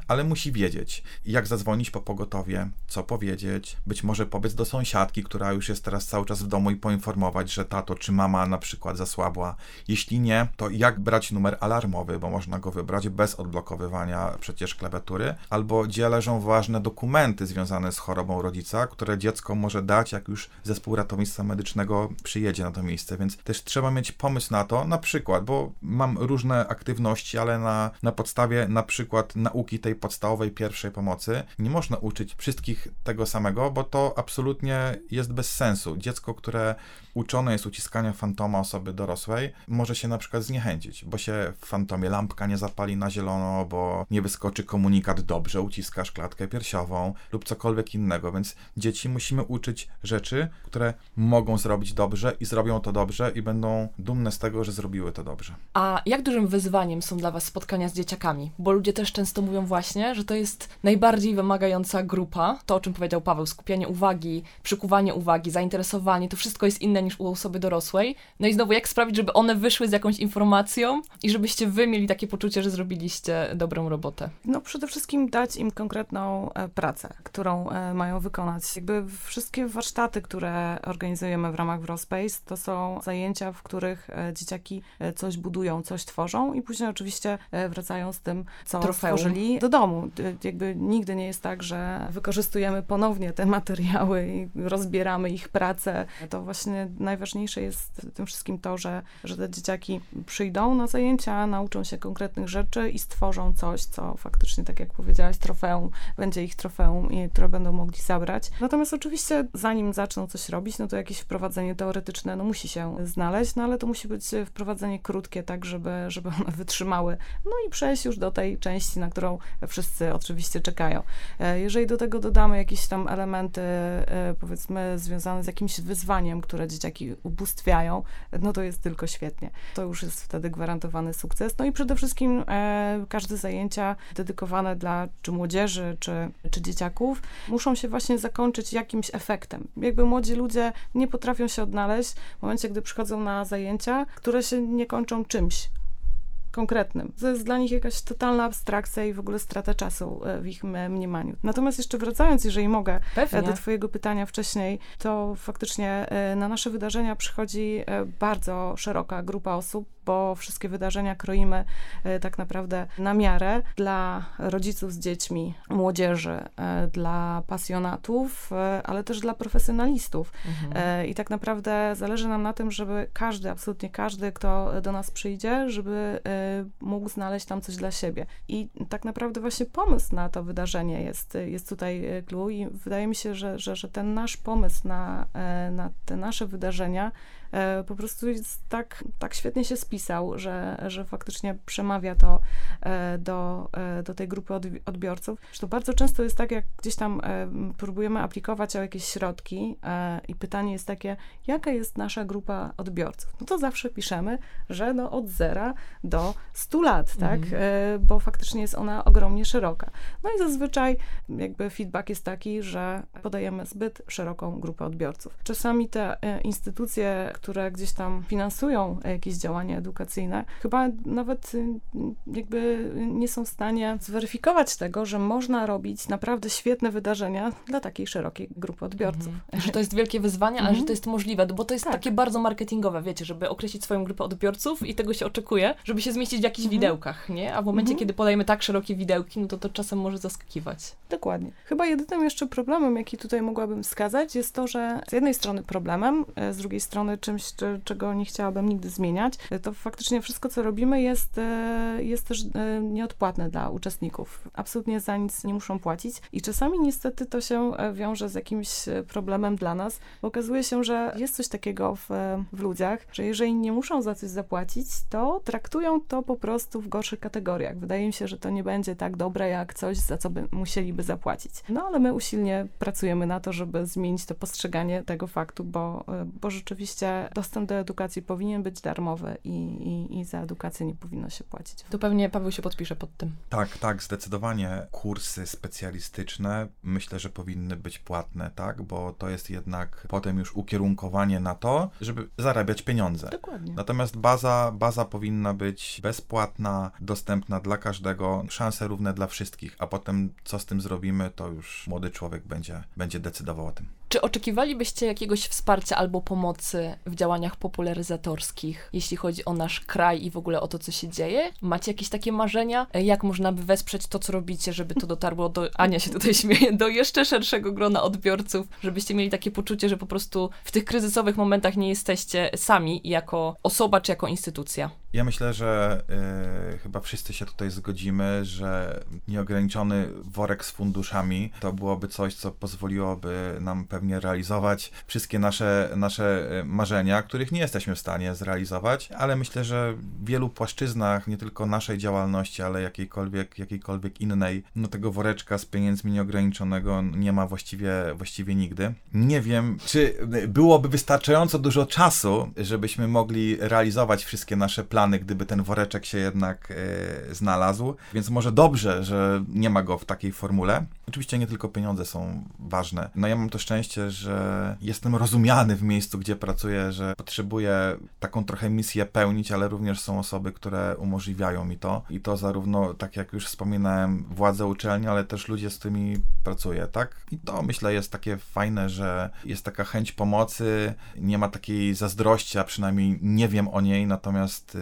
Ale musi wiedzieć, jak zadzwonić po pogotowie, co powiedzieć, być może pobiec do sąsiadki, która już jest teraz cały czas w domu i poinformować, że tato czy mama na przykład zasłabła. Jeśli nie, to jak brać numer alarmowy, bo można go wybrać bez odblokowywania przecież klawiatury, albo gdzie leżą ważne dokumenty związane z chorobą rodzica, które dziecko może dać, jak już zespół ratownictwa medycznego przyjedzie na to miejsce, więc też trzeba mieć pomysł na to, na przykład, bo mam różne aktywności, ale na, na podstawie na przykład nauki tej podstawowej pierwszej pomocy nie można uczyć wszystkich tego samego, bo to absolutnie jest bez sensu. Dziecko, które uczone jest uciskania fantoma osoby dorosłej, może się na przykład zniechęcić, bo się w fantomie lampka nie zapali na zielono, bo nie wyskoczy komunikat dobrze, uciskasz klatkę piersiową lub cokolwiek innego, więc dzieci musimy uczyć rzeczy, które mogą zrobić dobrze i zrobią to dobrze i będą dumne z tego, że zrobiły to dobrze. A jak dużym wyzwaniem są dla Was spotkania z dzieciakami? Bo ludzie też często mówią właśnie, że to jest najbardziej wymagająca grupa. To, o czym powiedział Paweł, skupianie uwagi, przykuwanie uwagi, zainteresowanie, to wszystko jest inne niż u osoby dorosłej. No i znowu, jak sprawić, żeby one wyszły z jakąś informacją i żebyście Wy mieli takie poczucie, że zrobiliście dobrą robotę? No przede wszystkim dać im konkretną e, pracę, którą e, mają wykonać. Jakby wszystkie warsztaty, które organizujemy w ramach Wrospace, to są zajęcia, w których e, dzieciaki coś budują, coś tworzą i później oczywiście wracają z tym, co Trofeum. stworzyli do domu. Jakby nigdy nie jest tak, że wykorzystujemy ponownie te materiały i rozbieramy ich pracę. To właśnie najważniejsze jest w tym wszystkim to, że, że te dzieciaki przyjdą na zajęcia, nauczą się konkretnych rzeczy i stworzą coś, co faktycznie, tak jak powiedziałaś, trofeum, będzie ich trofeum, które będą mogli zabrać. Natomiast oczywiście, zanim zaczną coś robić, no to jakieś wprowadzenie teoretyczne no, musi się znaleźć, no ale to musi być wprowadzenie krótkie, tak, żeby, żeby one wytrzymały, no i przejść już do tej części, na którą wszyscy oczywiście czekają. E, Jeżeli do tego dodamy jakieś tam elementy, e, powiedzmy, związane z jakimś wyzwaniem, które dzieciaki ubóstwiają, no to jest tylko świetnie. To już jest wtedy gwarantowany sukces. No i przede wszystkim e, każde zajęcia dedykowane dla czy młodzieży, czy, czy dzieciaków muszą się właśnie zakończyć jakimś efektem. Jakby młodzi ludzie nie potrafią się odnaleźć w momencie, gdy przychodzą na zajęcia, które się nie kończą czymś. Konkretnym. To jest dla nich jakaś totalna abstrakcja i w ogóle strata czasu e, w ich mniemaniu. Natomiast jeszcze wracając, jeżeli mogę, e, Pewnie. do Twojego pytania wcześniej, to faktycznie e, na nasze wydarzenia przychodzi bardzo szeroka grupa osób, bo wszystkie wydarzenia kroimy e, tak naprawdę na miarę dla rodziców z dziećmi, młodzieży, e, dla pasjonatów, e, ale też dla profesjonalistów. Mhm. I tak naprawdę zależy nam na tym, żeby każdy, absolutnie każdy, kto do nas przyjdzie, żeby mógł znaleźć tam coś dla siebie. I tak naprawdę właśnie pomysł na to wydarzenie jest, jest tutaj clue i wydaje mi się, że, że, że ten nasz pomysł na, na te nasze wydarzenia po prostu jest tak, tak świetnie się spisał, że, że faktycznie przemawia to e, do, e, do tej grupy odbi- odbiorców. Zresztą bardzo często jest tak, jak gdzieś tam e, próbujemy aplikować o jakieś środki e, i pytanie jest takie, jaka jest nasza grupa odbiorców? No to zawsze piszemy, że no od zera do 100 lat, tak? Mhm. E, bo faktycznie jest ona ogromnie szeroka. No i zazwyczaj jakby feedback jest taki, że podajemy zbyt szeroką grupę odbiorców. Czasami te e, instytucje, które gdzieś tam finansują jakieś działania edukacyjne, chyba nawet y, jakby nie są w stanie zweryfikować tego, że można robić naprawdę świetne wydarzenia dla takiej szerokiej grupy odbiorców. Mhm. Że to jest wielkie wyzwanie, ale że Mhm. to jest możliwe, bo to jest Tak. takie bardzo marketingowe, wiecie, żeby określić swoją grupę odbiorców i tego się oczekuje, żeby się zmieścić w jakichś Mhm. widełkach, nie? A w momencie, Mhm. kiedy podajemy tak szerokie widełki, no to to czasem może zaskakiwać. Dokładnie. Chyba jedynym jeszcze problemem, jaki tutaj mogłabym wskazać, jest to, że z jednej strony problemem, e, z drugiej strony czymś, czy- czego nie chciałabym nigdy zmieniać, e, to faktycznie wszystko, co robimy, jest, e, jest też e, nieodpłatne dla uczestników. Absolutnie za nic nie muszą płacić i czasami niestety to się wiąże z jakimś problemem dla nas, bo okazuje się, że jest coś takiego w, w ludziach, że jeżeli nie muszą za coś zapłacić, to traktują to po prostu w gorszych kategoriach. Wydaje mi się, że to nie będzie tak dobre, jak coś, za co by musieliby zapłacić. No ale my usilnie pracujemy na to, żeby zmienić to postrzeganie tego faktu, bo, bo rzeczywiście dostęp do edukacji powinien być darmowy i, i, i za edukację nie powinno się płacić. To pewnie Paweł się podpisze pod tym. Tak, tak, zdecydowanie kursy specjalistyczne myślę, że powinny być płatne, tak, bo to jest jednak potem już ukierunkowanie na to, żeby zarabiać pieniądze. Dokładnie. Natomiast baza, baza powinna być bezpłatna, dostępna dla każdego, szanse równe dla wszystkich, a potem co z tym zrobimy, to już młody człowiek będzie, będzie decydował o tym. Czy oczekiwalibyście jakiegoś wsparcia albo pomocy w działaniach popularyzatorskich, jeśli chodzi o nasz kraj i w ogóle o to, co się dzieje? Macie jakieś takie marzenia? E, Jak można by wesprzeć to, co robicie, żeby to dotarło do, Ania się tutaj śmieje, do jeszcze szerszego grona odbiorców, żebyście mieli takie poczucie, że po prostu w tych kryzysowych momentach nie jesteście sami jako osoba czy jako instytucja? Ja myślę, że y, chyba wszyscy się tutaj zgodzimy, że nieograniczony worek z funduszami to byłoby coś, co pozwoliłoby nam pewnie realizować wszystkie nasze, nasze y, marzenia, których nie jesteśmy w stanie zrealizować, ale myślę, że w wielu płaszczyznach, nie tylko naszej działalności, ale jakiejkolwiek, jakiejkolwiek innej, no tego woreczka z pieniędzmi nieograniczonego nie ma właściwie, właściwie nigdy. Nie wiem, czy byłoby wystarczająco dużo czasu, żebyśmy mogli realizować wszystkie nasze plany, gdyby ten woreczek się jednak e, znalazł, więc może dobrze, że nie ma go w takiej formule. Oczywiście nie tylko pieniądze są ważne. No ja mam to szczęście, że jestem rozumiany w miejscu, gdzie pracuję, że potrzebuję taką trochę misję pełnić, ale również są osoby, które umożliwiają mi to. I to zarówno, tak jak już wspominałem, władze uczelni, ale też ludzie, z którymi pracuję, tak? I to myślę jest takie fajne, że jest taka chęć pomocy, nie ma takiej zazdrości, a przynajmniej nie wiem o niej, natomiast y,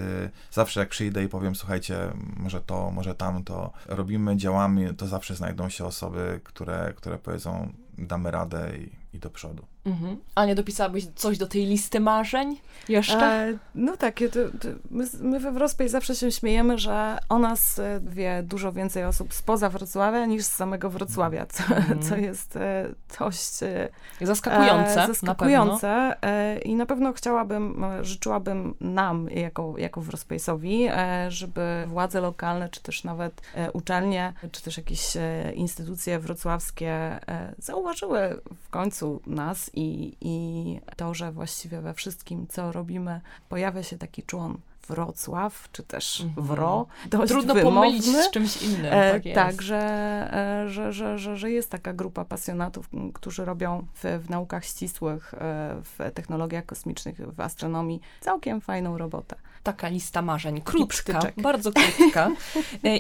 zawsze jak przyjdę i powiem, słuchajcie, może to, może tamto, robimy, działamy, to zawsze znajdą się osoby, które, które powiedzą, damy radę i, i do przodu. Mhm. Ania, dopisałabyś coś do tej listy marzeń jeszcze? E, no tak, to, to my, my we Wrospace zawsze się śmiejemy, że o nas e, wie dużo więcej osób spoza Wrocławia niż z samego Wrocławia, co, Mhm. co jest e, dość e, Zaskakujące, e, na zaskakujące e, i na pewno chciałabym, życzyłabym nam jako, jako Wrospace'owi, e, żeby władze lokalne, czy też nawet e, uczelnie, czy też jakieś e, instytucje wrocławskie e, zauważyły w końcu nas i, i to, że właściwie we wszystkim, co robimy, pojawia się taki człon Wrocław, czy też Mhm. Wro, Trudno wymowny. pomylić z czymś innym. E, tak, jest. tak, że, e, że, że, że, że jest taka grupa pasjonatów, którzy robią w, w naukach ścisłych, e, w technologiach kosmicznych, w astronomii całkiem fajną robotę. Taka lista marzeń, krótka, bardzo krótka.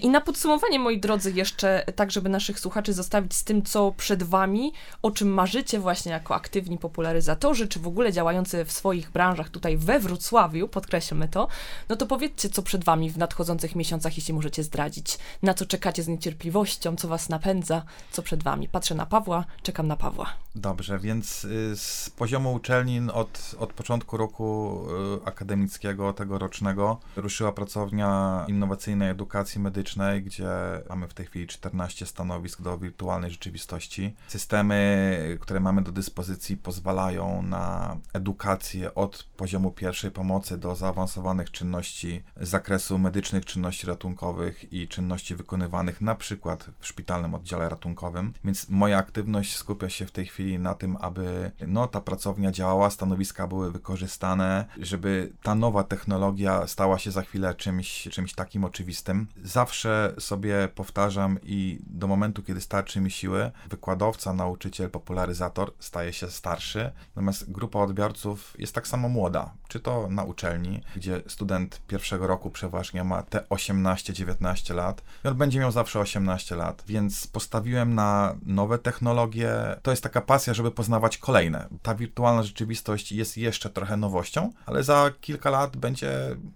I na podsumowanie, moi drodzy, jeszcze tak, żeby naszych słuchaczy zostawić z tym, co przed wami, o czym marzycie właśnie jako aktywni popularyzatorzy, czy w ogóle działający w swoich branżach tutaj we Wrocławiu, podkreślmy to, no to powiedzcie, co przed wami w nadchodzących miesiącach, jeśli możecie zdradzić. Na co czekacie z niecierpliwością, co was napędza, co przed wami. Patrzę na Pawła, czekam na Pawła. Dobrze, więc y, z poziomu uczelni od, od początku roku y, akademickiego, tegorocznego, ruszyła pracownia innowacyjnej edukacji medycznej, gdzie mamy w tej chwili 14 stanowisk do wirtualnej rzeczywistości. Systemy, które mamy do dyspozycji, pozwalają na edukację od poziomu pierwszej pomocy do zaawansowanych czynności z zakresu medycznych, czynności ratunkowych i czynności wykonywanych na przykład w szpitalnym oddziale ratunkowym. Więc moja aktywność skupia się w tej chwili na tym, aby no, ta pracownia działała, stanowiska były wykorzystane, żeby ta nowa technologia stała się za chwilę czymś, czymś takim oczywistym. Zawsze sobie powtarzam i do momentu, kiedy starczy mi siły, wykładowca, nauczyciel, popularyzator staje się starszy, natomiast grupa odbiorców jest tak samo młoda. Czy to na uczelni, gdzie student pierwszego roku przeważnie ma te 18-19 lat i on będzie miał zawsze 18 lat, więc postawiłem na nowe technologie. To jest taka pasja, żeby poznawać kolejne. Ta wirtualna rzeczywistość jest jeszcze trochę nowością, ale za kilka lat będzie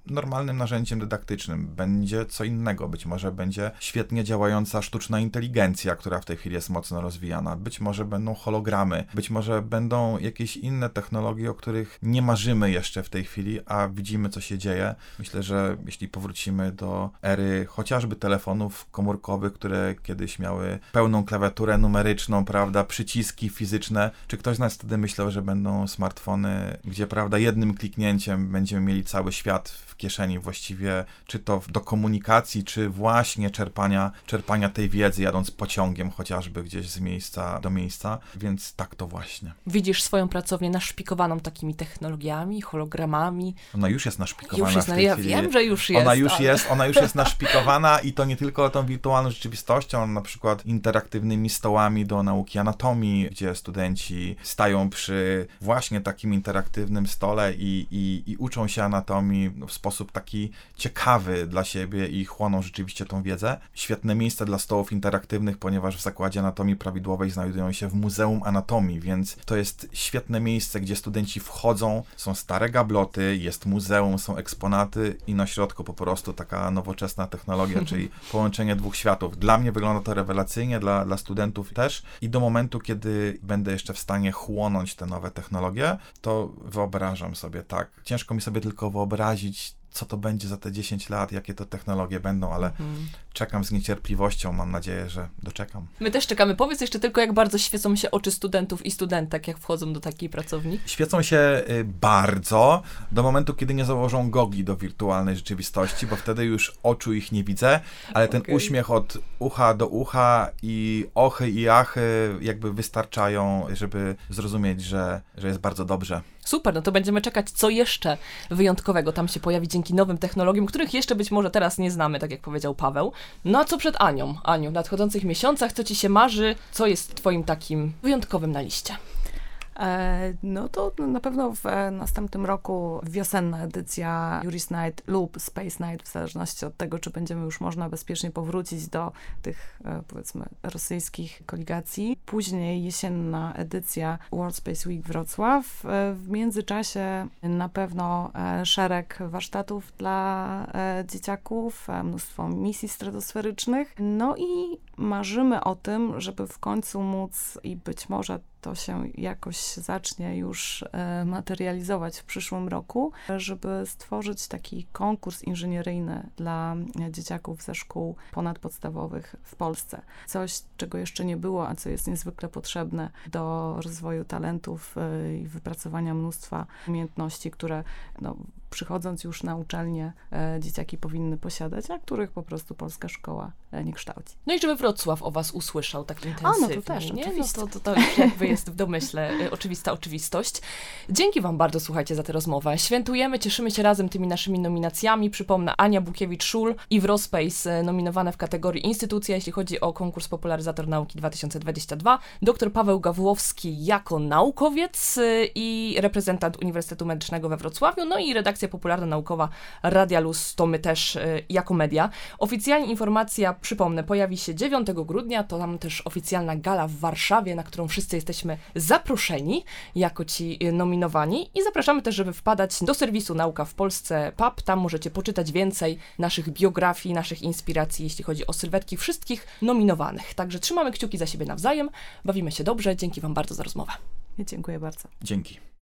normalnym narzędziem dydaktycznym. Będzie co innego. Być może będzie świetnie działająca sztuczna inteligencja, która w tej chwili jest mocno rozwijana. Być może będą hologramy, być może będą jakieś inne technologie, o których nie marzymy jeszcze w tej chwili, a widzimy, co się dzieje. Myślę, że jeśli powrócimy do ery chociażby telefonów komórkowych, które kiedyś miały pełną klawiaturę numeryczną, prawda, przyciski fizyczne, czy ktoś z nas wtedy myślał, że będą smartfony, gdzie, prawda, jednym kliknięciem będziemy mieli cały świat w kieszeni właściwie, czy to do komunikacji, czy właśnie czerpania, czerpania tej wiedzy, jadąc pociągiem chociażby gdzieś z miejsca do miejsca, więc tak to właśnie. Widzisz swoją pracownię naszpikowaną takimi technologiami, hologramami. Ona już jest naszpikowana Już jest, w no ja chwili. wiem, że już jest. Ona już ale- jest, ona już jest naszpikowana i to nie tylko tą wirtualną rzeczywistością, na przykład interaktywnymi stołami do nauki anatomii, gdzie studenci stają przy właśnie takim interaktywnym stole i, i, i uczą się anatomii w sposób taki ciekawy dla siebie i chłoną rzeczywiście tą wiedzę. Świetne miejsce dla stołów interaktywnych, ponieważ w Zakładzie Anatomii Prawidłowej znajdują się w Muzeum Anatomii, więc to jest świetne miejsce, gdzie studenci wchodzą, są stare gabloty, jest muzeum, są eksponaty i na środku po prostu taka nowoczesna technologia, czyli połączenie dwóch światów. Dla mnie wygląda to rewelacyjnie, dla, dla studentów też i do momentu, kiedy będę jeszcze w stanie chłonąć te nowe technologie, to wyobrażam sobie tak. Ciężko mi sobie tylko wyobrazić, co to będzie za te 10 lat, jakie to technologie będą, ale Mhm. czekam z niecierpliwością, mam nadzieję, że doczekam. My też czekamy. Powiedz jeszcze tylko, jak bardzo świecą się oczy studentów i studentek, jak wchodzą do takiej pracowni. Świecą się y, bardzo do momentu, kiedy nie założą gogli do wirtualnej rzeczywistości, bo wtedy już oczu ich nie widzę, ale ten Okej. uśmiech od ucha do ucha i ochy i achy jakby wystarczają, żeby zrozumieć, że, że jest bardzo dobrze. Super, no to będziemy czekać, co jeszcze wyjątkowego tam się pojawi dzięki nowym technologiom, których jeszcze być może teraz nie znamy, tak jak powiedział Paweł. No a co przed Anią? Aniu, w nadchodzących miesiącach, co ci się marzy, co jest twoim takim wyjątkowym na liście? E, No to na pewno w następnym roku wiosenna edycja Juris Night lub Space Night, w zależności od tego, czy będziemy już można bezpiecznie powrócić do tych, e, powiedzmy, rosyjskich koligacji. Później jesienna edycja World Space Week Wrocław. E, W międzyczasie na pewno szereg warsztatów dla dzieciaków, mnóstwo misji stratosferycznych. No i marzymy o tym, żeby w końcu móc i być może to się jakoś zacznie już e, materializować w przyszłym roku, żeby stworzyć taki konkurs inżynieryjny dla e, dzieciaków ze szkół ponadpodstawowych w Polsce. Coś, czego jeszcze nie było, a co jest niezwykle potrzebne do rozwoju talentów e, i wypracowania mnóstwa umiejętności, które no, przychodząc już na uczelnię e, dzieciaki powinny posiadać, a których po prostu polska szkoła e, nie kształci. No i żeby Wrocław o was usłyszał tak intensywnie, to też, nie? No oczywiście. to, to, to już jakby jest w domyśle y, oczywista oczywistość. Dzięki wam bardzo, słuchajcie, za tę rozmowę. Świętujemy, cieszymy się razem tymi naszymi nominacjami. Przypomnę, Ania Bukiewicz-Szul i Wrospace nominowane w kategorii instytucja, jeśli chodzi o konkurs Popularyzator Nauki 2022. Dr Paweł Gawłowski jako naukowiec i reprezentant Uniwersytetu Medycznego we Wrocławiu, no i redakcja popularno-naukowa Radia Luz, to my też y, jako media. Oficjalnie informacja, przypomnę, pojawi się 9 grudnia, to tam też oficjalna gala w Warszawie, na którą wszyscy jesteśmy zaproszeni jako ci y, nominowani i zapraszamy też, żeby wpadać do serwisu Nauka w Polsce PUB, tam możecie poczytać więcej naszych biografii, naszych inspiracji, jeśli chodzi o sylwetki wszystkich nominowanych. Także trzymamy kciuki za siebie nawzajem, bawimy się dobrze, dzięki Wam bardzo za rozmowę. Dziękuję bardzo. Dzięki.